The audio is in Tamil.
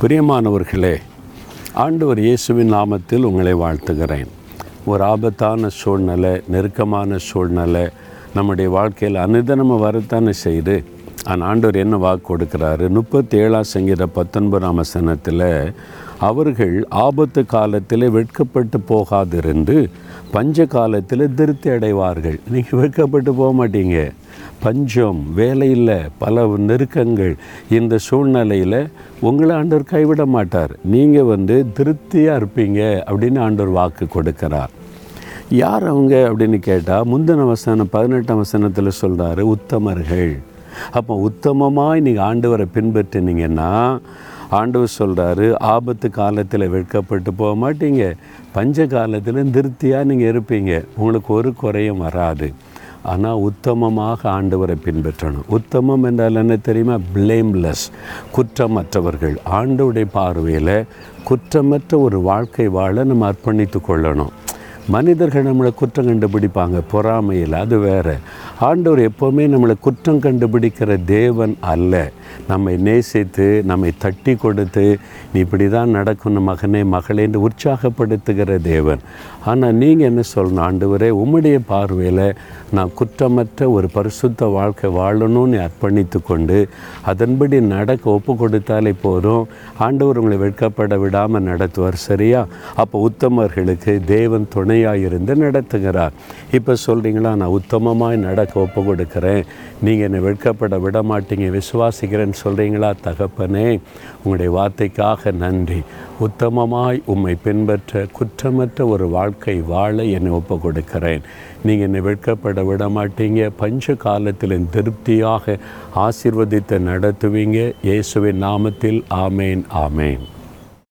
பிரியமானவர்களே ஆண்டவர் இயேசுவின் நாமத்தில் உங்களை வாழ்த்துகிறேன். ஒரு ஆபத்தான சூழ்நிலை நெருக்கமான சூழ்நிலை நம்முடைய வாழ்க்கையில் அனுதினமும் வரத்தானே செய்து ஆனால் ஆண்டவர் என்ன வாக்கு கொடுக்குறாரு? முப்பத்தி ஏழாம் சங்கீத பத்தொன்பதாம் வசனத்தில் அவர்கள் ஆபத்து காலத்தில் வெட்கப்பட்டு போகாதிருந்து பஞ்ச காலத்தில் திருப்தி அடைவார்கள். நீங்கள் வெட்கப்பட்டு போக மாட்டீங்க. பஞ்சம் வேலையில் பல நெருக்கங்கள் இந்த சூழ்நிலையில் உங்களை ஆண்டவர் கைவிட மாட்டார். நீங்கள் வந்து திருப்தியாக இருப்பீங்க அப்படின்னு ஆண்டவர் வாக்கு கொடுக்கிறார். யார் அவங்க அப்படின்னு கேட்டால் முந்தின வசனம் பதினெட்டாம் வசனத்தில் சொல்கிறாரு உத்தமர்கள். அப்போ உத்தமமாக நீங்கள் ஆண்டவரை பின்பற்றினீங்கன்னா ஆண்டவர் சொல்கிறாரு ஆபத்து காலத்தில் வெட்கப்பட்டு போக மாட்டீங்க. பஞ்ச காலத்தில் திருப்தியாக நீங்கள் இருப்பீங்க. உங்களுக்கு ஒரு குறையும் வராது. ஆனால் உத்தமமாக ஆண்டவரை பின்பற்றணும். உத்தமம் என்றால் என்ன தெரியுமா? பிளேம்லெஸ் குற்றமற்றவர்கள். ஆண்டவுடைய பார்வையில் குற்றமற்ற ஒரு வாழ்க்கை வாழ நம்ம அர்ப்பணித்து கொள்ளணும். மனிதர்கள் நம்மளை குற்றம் கண்டுபிடிப்பாங்க. பொறாமையில். அது வேற. ஆண்டவர் எப்போவுமே நம்மளை குற்றம் கண்டுபிடிக்கிற தேவன் அல்ல. நம்மை நேசித்து நம்மை தட்டி கொடுத்து நீ இப்படி தான் நடக்கணும் மகனே மகளேன்னு உற்சாகப்படுத்துகிற தேவன். ஆனால் நீங்கள் என்ன சொல்லணும்? ஆண்டவரே உம்முடைய பார்வையில் நான் குற்றமற்ற ஒரு பரிசுத்த வாழ்க்கை வாழணும்னு அர்ப்பணித்து கொண்டு அதன்படி நடக்க ஒப்பு கொடுத்தாலே போதும். ஆண்டவர் உங்களை வெட்கப்பட விடாமல் நடத்துவார் சரியா? அப்போ உத்தமர்களுக்கு தேவன் துணை துணையாக இருந்து நடத்துகிறார். இப்போ சொல்கிறீங்களா நான் உத்தமமாய் நடக்க ஒப்பு கொடுக்குறேன் நீங்கள் என்னை வெட்கப்பட விட மாட்டீங்க விசுவாசிக்கிறேன்னு சொல்கிறீங்களா தகப்பனே? உங்களுடைய வார்த்தைக்காக நன்றி. உத்தமமாய் உம்மை பின்பற்ற குற்றமற்ற ஒரு வாழ்க்கை வாழ என்னை ஒப்பு கொடுக்கிறேன் நீங்கள் என்னை வெட்கப்பட விட மாட்டீங்க பஞ்ச காலத்தில் திருப்தியாக ஆசிர்வதித்து நடத்துவீங்க. இயேசுவின் நாமத்தில் ஆமேன் ஆமேன்.